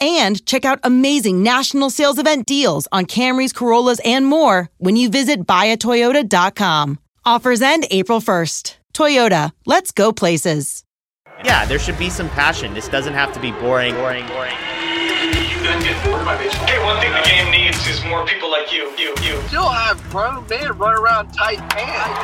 and check out amazing national sales event deals on Camrys, Corollas, and more when you visit buyatoyota.com. Offers end April 1st. Toyota, let's go places. Yeah, there should be some passion. This doesn't have to be boring, boring, boring. Hey, one thing the game needs is more people like you, you, you. Still have grown men run around tight pants.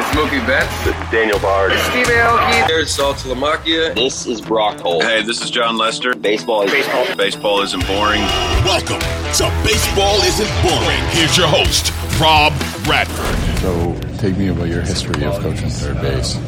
It's Mookie Betts. This is Daniel Bard. Steve Aoki. Here's Saltalamacchia. This is Brock Holt. Hey, this is Jon Lester. Baseball is baseball. Baseball isn't boring. Welcome to Baseball Isn't Boring. Here's your host, Rob Bradford. So, take me about your history of coaching third base.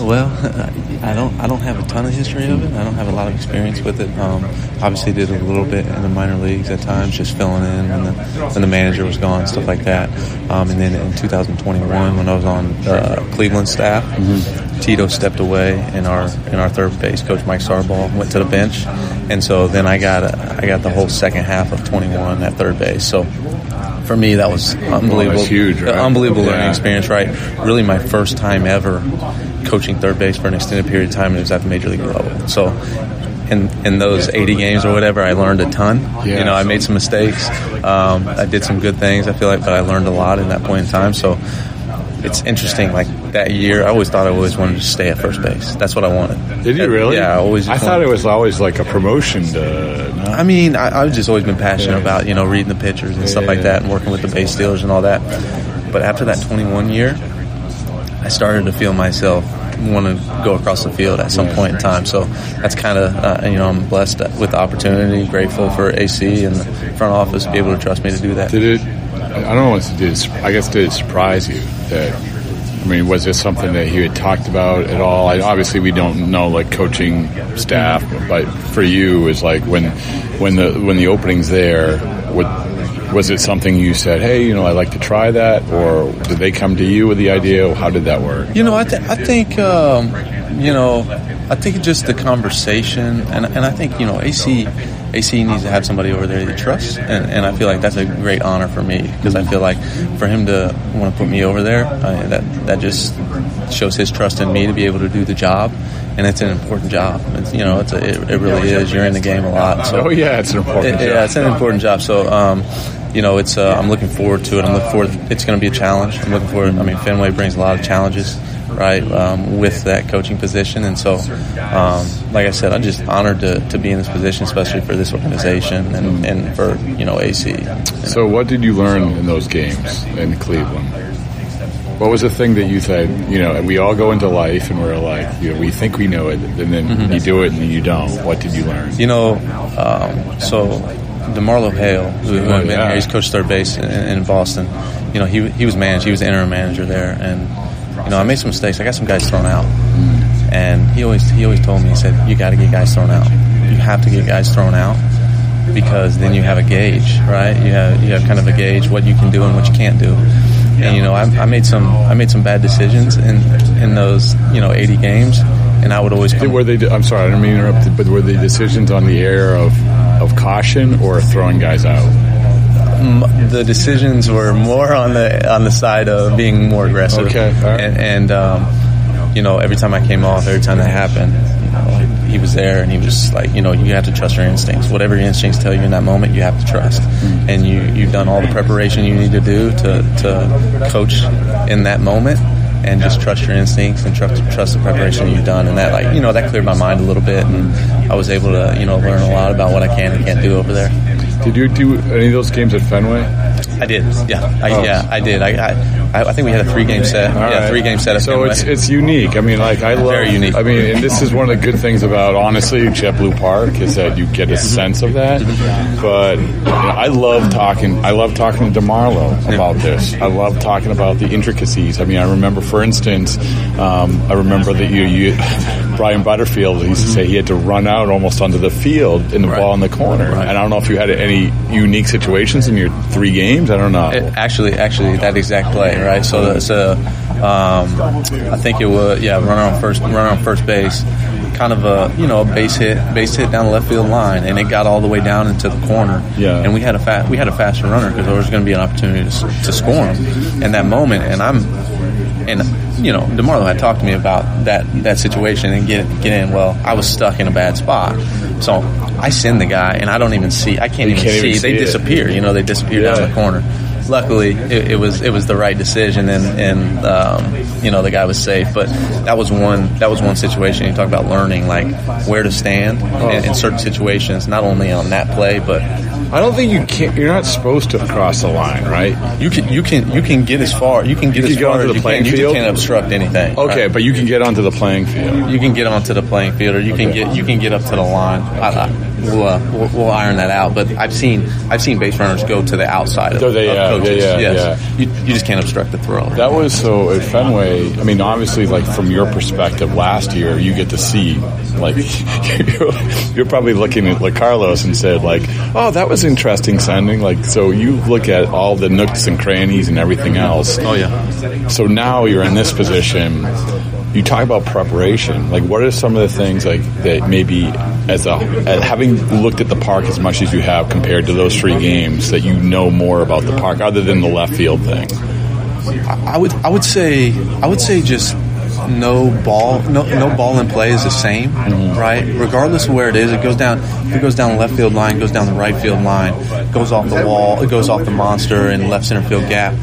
Well, I don't. I don't have a ton of history of it. I don't have a lot of experience with it. Um, obviously, did a little bit in the minor leagues at times, just filling in when the when the manager was gone, stuff like that. Um, and then in 2021, when I was on uh, Cleveland staff, mm-hmm. Tito stepped away, and our in our third base coach Mike Sarbaugh went to the bench, and so then I got a, I got the whole second half of 21 at third base. So for me, that was unbelievable. Well, huge, right? Unbelievable yeah. learning experience, right? Really, my first time ever coaching third base for an extended period of time, and it was at the major league level. So, in in those 80 games or whatever, I learned a ton. Yeah. You know, I made some mistakes. Um, I did some good things. I feel like, but I learned a lot in that point in time. So. It's interesting, like that year. I always thought I always wanted to stay at first base. That's what I wanted. Did you really? Yeah, I always. I thought it was always like a promotion to. No? I mean, I, I've just always been passionate Yeah. about you know reading the pictures and stuff like that, and working with the base dealers and all that. But after that 21 year, I started to feel myself want to go across the field at some point in time. So that's kind of uh, you know I'm blessed with the opportunity, grateful for AC and the front office to be able to trust me to do that. Did it? I don't know what to do, I guess did it surprise you that? I mean, was this something that you had talked about at all? I, obviously, we don't know like coaching staff, but for you, is like when when the when the opening's there. What, was it something you said, hey, you know, I'd like to try that, or did they come to you with the idea? How did that work? You know, I, th- I think, um, you know, I think just the conversation, and, and I think, you know, AC AC needs to have somebody over there that he trusts, and, and I feel like that's a great honor for me because I feel like for him to want to put me over there, I, that that just shows his trust in me to be able to do the job, and it's an important job. It's, you know, it's a, it, it really is. You're in the game a lot. So Oh yeah, it's an important. it- job. yeah, it's an important job. So, um, you know, it's uh, I'm looking forward to it. I'm looking forward. It's going to be a challenge. I'm looking forward. I mean, Fenway brings a lot of challenges, right, um, with that coaching position. And so, um, like I said, I'm just honored to, to be in this position, especially for this organization and, and for you know AC. So, what did you learn in those games in Cleveland? What was the thing that you said? You know, we all go into life and we're like, you know, we think we know it, and then Mm-hmm. you do it and then you don't. What did you learn? You know, um, so DeMarlo Hale, who, who Oh, yeah. he's coached third base in, in Boston. You know, he he was managed. He was interim manager there, and you know, I made some mistakes. I got some guys thrown out, and he always he always told me, he said, "You got to get guys thrown out. You have to get guys thrown out." Because then you have a gauge, right? You have you have kind of a gauge what you can do and what you can't do. And you know, I, I made some I made some bad decisions in in those you know 80 games, and I would always. Come. Were they? I'm sorry, I didn't mean to interrupt. But were the decisions on the err of of caution or throwing guys out? The decisions were more on the on the side of being more aggressive. Okay, right. and, and um, you know, every time I came off, every time that happened, you know, he was there, and he was like, you know, you have to trust your instincts. Whatever your instincts tell you in that moment, you have to trust. Mm-hmm. And you you've done all the preparation you need to do to to coach in that moment and just trust your instincts and trust trust the preparation you've done. And that, like, you know, that cleared my mind a little bit, and I was able to, you know, learn a lot about what I can and can't do over there. Did you do any of those games at Fenway? I did. Yeah, I, oh. yeah, I did. I, I, I think we had a three game set. All yeah, right. three game set. So it's it's unique. I mean, like I love very unique. I mean, and this is one of the good things about honestly JetBlue Park is that you get a sense of that. But you know, I love talking. I love talking to Demarlo about this. I love talking about the intricacies. I mean, I remember, for instance, um, I remember that you, you Brian Butterfield used to say he had to run out almost onto the field in the right. ball in the corner. Right. And I don't know if you had any unique situations in your three games. I don't know. It, actually, actually, that exact play, right? So, it's a, um, I think it was, yeah, runner on first, runner on first base, kind of a, you know, a base hit, base hit down the left field line, and it got all the way down into the corner. Yeah. And we had a fa- we had a faster runner because there was going to be an opportunity to, to score him in that moment, and I'm, and you know, Demarlo had talked to me about that that situation and get get in. Well, I was stuck in a bad spot, so I send the guy, and I don't even see. I can't, even, can't see. even, see. They it. disappear. You know, they disappear yeah. down the corner. Luckily, it, it, was it was the right decision, and and um, you know the guy was safe. But that was one that was one situation. You talk about learning, like where to stand oh. in, in certain situations, not only on that play, but I don't think you can. You're not supposed to cross the line, right? You can. You can. You can get as far. You can get you as can far as the playing can. field. You can't obstruct anything. Okay, right? but you can get onto the playing field. You can get onto the playing field, or you okay. can get. You can get up to the line. I, I, we'll, uh, we'll, we'll, iron that out. But I've seen. I've seen base runners go to the outside of, so they, of coaches. Yeah, yeah, yes. yeah. You, you just can't obstruct the throw. That was so at Fenway. I mean, obviously, like from your perspective, last year you get to see like you're, you're probably looking at like Carlos and said like, oh, that was interesting sending. Like so you look at all the nooks and crannies and everything else. Oh yeah. So now you're in this position. You talk about preparation. Like, what are some of the things like that maybe as a as having looked at the park as much as you have compared to those three games that you know more about the park other than the left field thing? I would I would say I would say just no ball, no, no ball in play is the same, mm-hmm. right? Regardless of where it is, it goes down. It goes down the left field line, goes down the right field line, goes off the wall, it goes off the monster and left center field gap.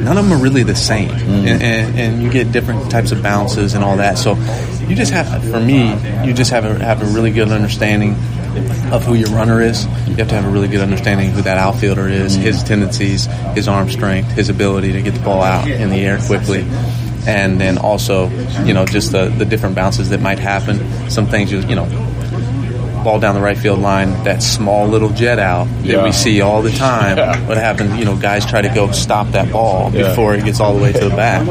None of them are really the same, mm-hmm. and, and, and you get different types of bounces and all that. So you just have, for me, you just have a, have a really good understanding of who your runner is. You have to have a really good understanding of who that outfielder is, his tendencies, his arm strength, his ability to get the ball out in the air quickly and then also, you know, just the, the different bounces that might happen. Some things, you, you know, ball down the right field line, that small little jet out that yeah. we see all the time. Yeah. What happens, you know, guys try to go stop that ball yeah. before it gets all the way to the back.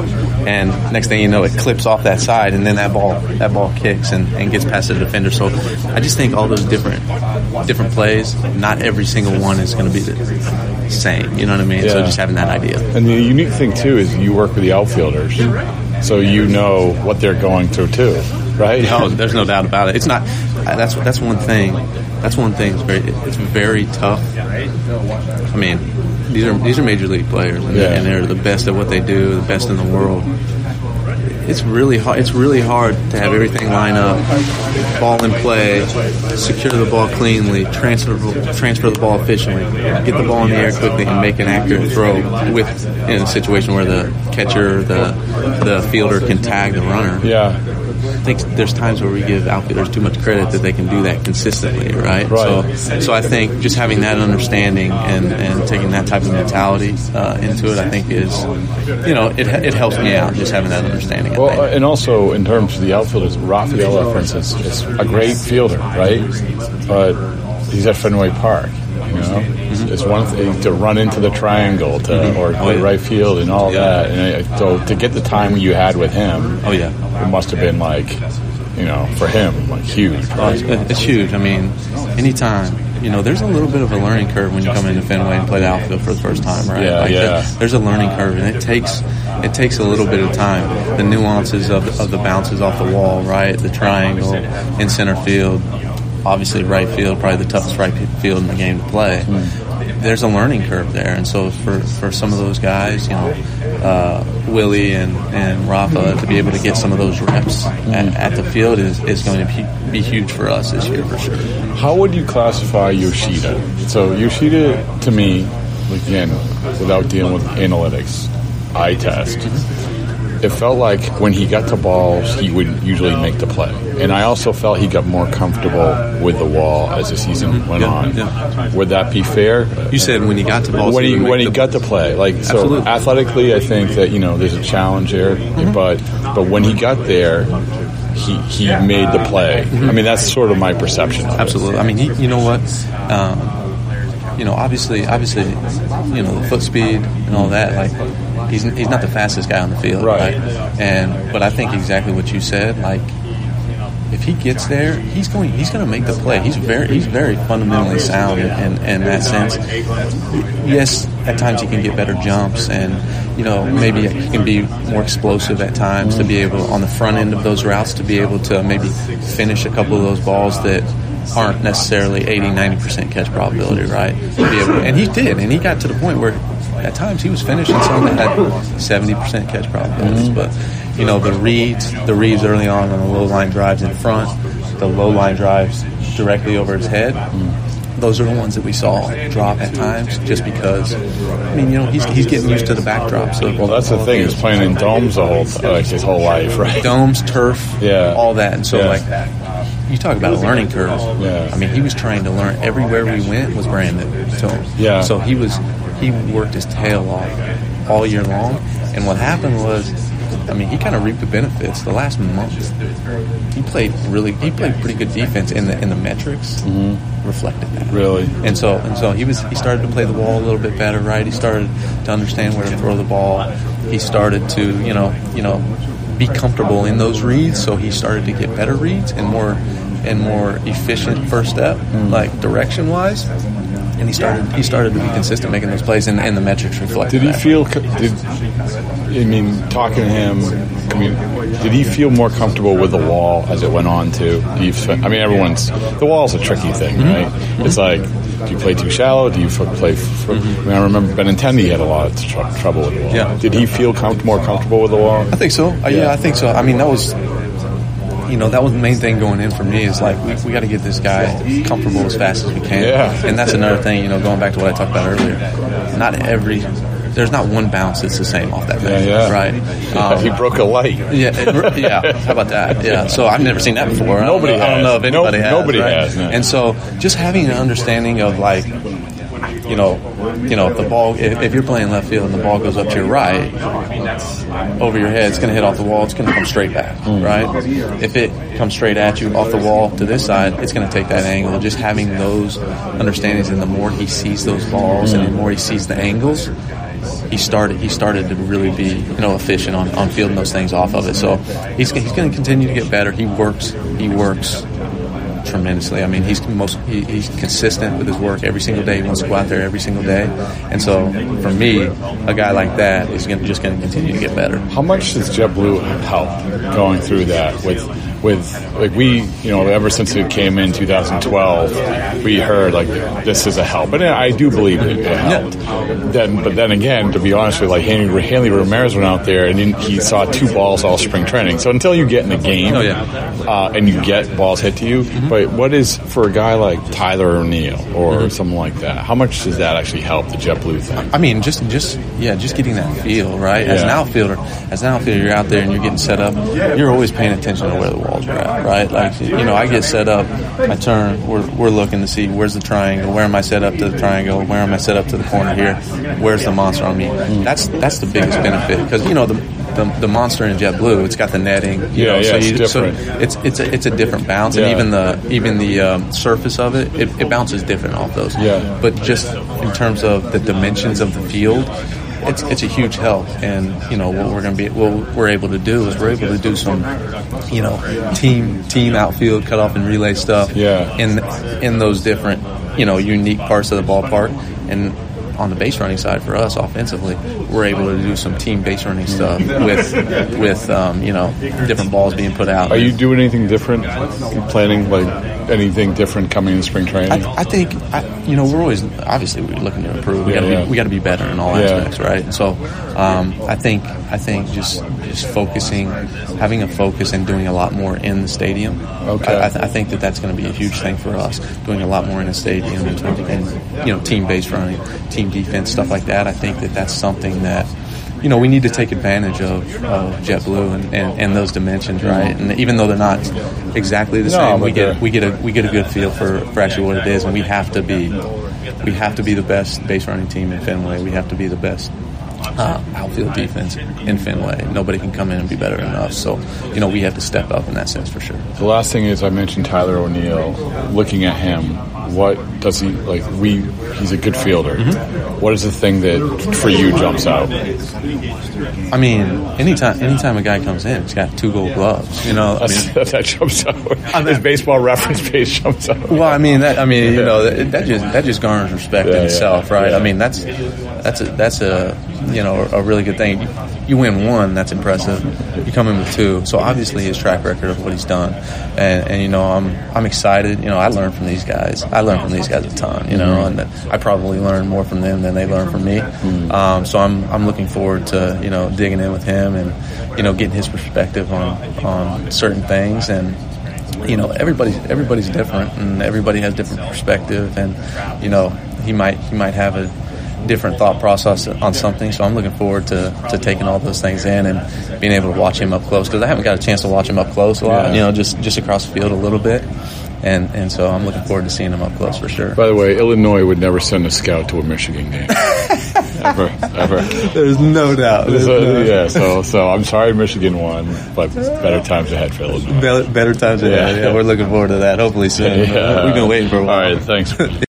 And next thing you know, it clips off that side, and then that ball that ball kicks and, and gets past the defender. So I just think all those different different plays, not every single one is going to be the same. You know what I mean? So just having that idea. And the unique thing too is you work with the outfielders, so you know what they're going through too right? No, there's no doubt about it. It's not. That's that's one thing. That's one thing. It's very it's very tough. I mean, these are these are major league players, and, yeah. and they're the best at what they do, the best in the world it's really hard. It's really hard to have everything line up, ball in play, secure the ball cleanly, transfer transfer the ball efficiently, get the ball in the air quickly, and make an accurate throw with in a situation where the catcher, the the fielder can tag the runner. Yeah. I think there's times where we give outfielders too much credit that they can do that consistently, right? right. So, so I think just having that understanding and, and taking that type of mentality uh, into it, I think is, you know, it, it helps me out just having that understanding. Well, and also in terms of the outfielders, Rafaela, for instance, is a great fielder, right? But he's at Fenway Park. You know. It's one thing to run into the triangle to mm-hmm. or oh, yeah. right field and all yeah. that. And so to get the time you had with him, oh yeah, it must have been like, you know, for him, like huge. It's, huge. I mean, anytime you know, there's a little bit of a learning curve when you come into Fenway and play the outfield for the first time, right? Yeah, like yeah. there- there's a learning curve, and it takes it takes a little bit of time. The nuances of of the bounces off the wall, right? The triangle in center field, obviously right field, probably the toughest right field in the game to play. There's a learning curve there, and so for, for some of those guys, you know, uh, Willie and, and Rafa to be able to get some of those reps at, at the field is, is going to be, be huge for us this year for sure. How would you classify Yoshida? So Yoshida, to me, again, without dealing with analytics, eye test, it felt like when he got to balls, he would usually make the play. And I also felt he got more comfortable with the wall as the season went on. Would that be fair? You said when he got to balls, when he he when he the- got to play, like so Absolutely. athletically, I think that you know there's a challenge there, but but when he got there, he he made the play. I mean, that's sort of my perception. Of it. Absolutely. I mean, he, you know what? Um, you know, obviously, obviously, you know, the foot speed and all that. Like, he's he's not the fastest guy on the field, Right. And but I think exactly what you said. Like, if he gets there, he's going he's going to make the play. He's very he's very fundamentally sound in, in, in that sense. Yes, at times he can get better jumps, and you know maybe he can be more explosive at times to be able on the front end of those routes to be able to maybe finish a couple of those balls that aren't necessarily 80 90% catch probability right to be able, and he did and he got to the point where at times he was finishing some that had 70% catch probabilities mm-hmm. but you know the reads the reads early on on the low line drives in front the low line drives directly over his head mm-hmm. those are the ones that we saw drop at times just because I mean you know he's, he's getting used to the backdrops of Well, that's the thing. He's playing in domes the whole like his whole life, right? domes, turf, Yeah. all that. And so, Yeah. like, you talk about a learning curve. Yeah. I mean, he was trying to learn. Everywhere we went was brand new to him. Yeah. So he was he worked his tail off all year long. And what happened was, I mean, he kind of reaped the benefits. The last month, he played really. He played pretty good defense, in the in the metrics reflected that. Mm-hmm. Really? And so and so he was he started to play the ball a little bit better, right? He started to understand where to throw the ball. He started to you know you know be comfortable in those reads. So he started to get better reads and more and more efficient first step, like direction wise. And he started he started to be consistent making those plays, and, and the metrics reflect. Did he that. feel? Did I mean talking to him? I mean, did he feel more comfortable with the wall as it went on too? I mean, everyone's the wall's a tricky thing, right? It's like, do you play too shallow? Do you f- play? I, mean, I remember Benintendi had a lot of tr- trouble with the wall. Yeah. Did he feel com- more comfortable with the wall? I think so. Uh, yeah. I think so. I mean, that was, you know, that was the main thing going in for me is like we, we got to get this guy comfortable as fast as we can. Yeah. And that's another thing, you know, going back to what I talked about earlier. Not every, there's not one bounce that's the same off that Yeah, yeah. right? Um, he broke a light. yeah, yeah. How about that? Yeah. So I've never seen that before. I don't Nobody know- I don't know if anybody Nope, has. nobody right? has, no. And so just having an understanding of like, you know, you know, if the ball, if, if you're playing left field and the ball goes up to your right, over your head, it's going to hit off the wall. It's going to come straight back, Mm. right? If it comes straight at you off the wall to this side, it's going to take that angle. Just having those understandings, and the more he sees those balls, and the more he sees the angles, he started he started to really be you know efficient on, on fielding those things off of it. So he's he's going to continue to get better. He works he works tremendously. I mean, he's most he, he's consistent with his work every single day. He wants to go out there every single day, and so for me, a guy like that is gonna, just going to continue to get better. How much does JetBlue help going through that with with like we you know ever since it came in 2012 we heard like this is a help and uh, I do believe it, it helped then but then again to be honest with you, like Hanley, Hanley Ramirez went out there and he saw two balls all spring training. So until you get in the game Oh, yeah. uh, and you get balls hit to you mm-hmm. but what is for a guy like Tyler O'Neill or mm-hmm. something like that how much does that actually help the JetBlue thing? I mean, just just yeah, just getting that feel right. As an outfielder, as an outfielder, you're out there and you're getting set up. You're always paying attention to where the walls are at, right? Like you know, I get set up, I turn, we're we're looking to see where's the triangle, where am I set up to the triangle, where am I set up to the corner here, where's the monster on me. That's that's the biggest benefit because you know the. The, the monster in JetBlue, it's got the netting. You Yeah, know, yeah, so, it's you, so different. it's it's a, it's a different bounce, Yeah. and even the even the um, surface of it, it, it bounces different off those. Yeah. But just in terms of the dimensions of the field, it's it's a huge help. And you know what we're going to be, what we're able to do is we're able to do some, you know, team team outfield cutoff and relay stuff. Yeah. In in those different, you know, unique parts of the ballpark and on the base running side for us offensively, we're able to do some team base running stuff with with um, you know different balls being put out. Are you doing anything different? planning like anything different coming in spring training? I, I think I, you know we're always obviously we're looking to improve. We Yeah, got to yeah. be we got to be better in all Yeah. aspects, right? So um, I think I think just just focusing, having a focus, and doing a lot more in the stadium. Okay. I, I, th- I think that that's going to be a huge thing for us. Doing a lot more in the stadium and, and you know team base running, team defense, stuff like that. I think that that's something that you know, we need to take advantage of, of JetBlue and, and, and those dimensions, right? And even though they're not exactly the same, we get we get a we get a good feel for, for actually what it is, and we have to be we have to be the best base running team in Fenway. We have to be the best uh, outfield defense in Fenway. Nobody can come in and be better than us. So, you know, we have to step up in that sense for sure. The last thing is I mentioned Tyler O'Neill. Looking at him, what does he like? We he's a good fielder. Mm-hmm. What is the thing that for you jumps out? I mean, anytime anytime a guy comes in, he's got two gold gloves. You know, I mean, that jumps out. His baseball reference page jumps out. Well, I mean, that, I mean, you know, that, that just that just garners respect Yeah, in yeah, itself, right? yeah. I mean, that's that's a that's a you know a really good thing. You win one, that's impressive. You come in with two, so obviously his track record of what he's done, and, and you know, I'm I'm excited. You know, I learn from these guys. I learn from these guys a ton. You know, and I probably learn more from them than they learn from me. Um, so I'm I'm looking forward to you know digging in with him and you know getting his perspective on on certain things and you know everybody's everybody's different and everybody has different perspective and you know he might he might have a different thought process on something so I'm looking forward to, to taking all those things in and being able to watch him up close because I haven't got a chance to watch him up close a lot Yeah. you know just just across the field a little bit and and so I'm looking forward to seeing him up close for sure By the way, Illinois would never send a scout to a Michigan game. ever, ever. there's no doubt So, yeah, so so I'm sorry Michigan won, but better times ahead for Illinois. better, better times ahead Yeah. yeah. we're looking forward to that hopefully soon Yeah. we've been waiting for a while All right, thanks.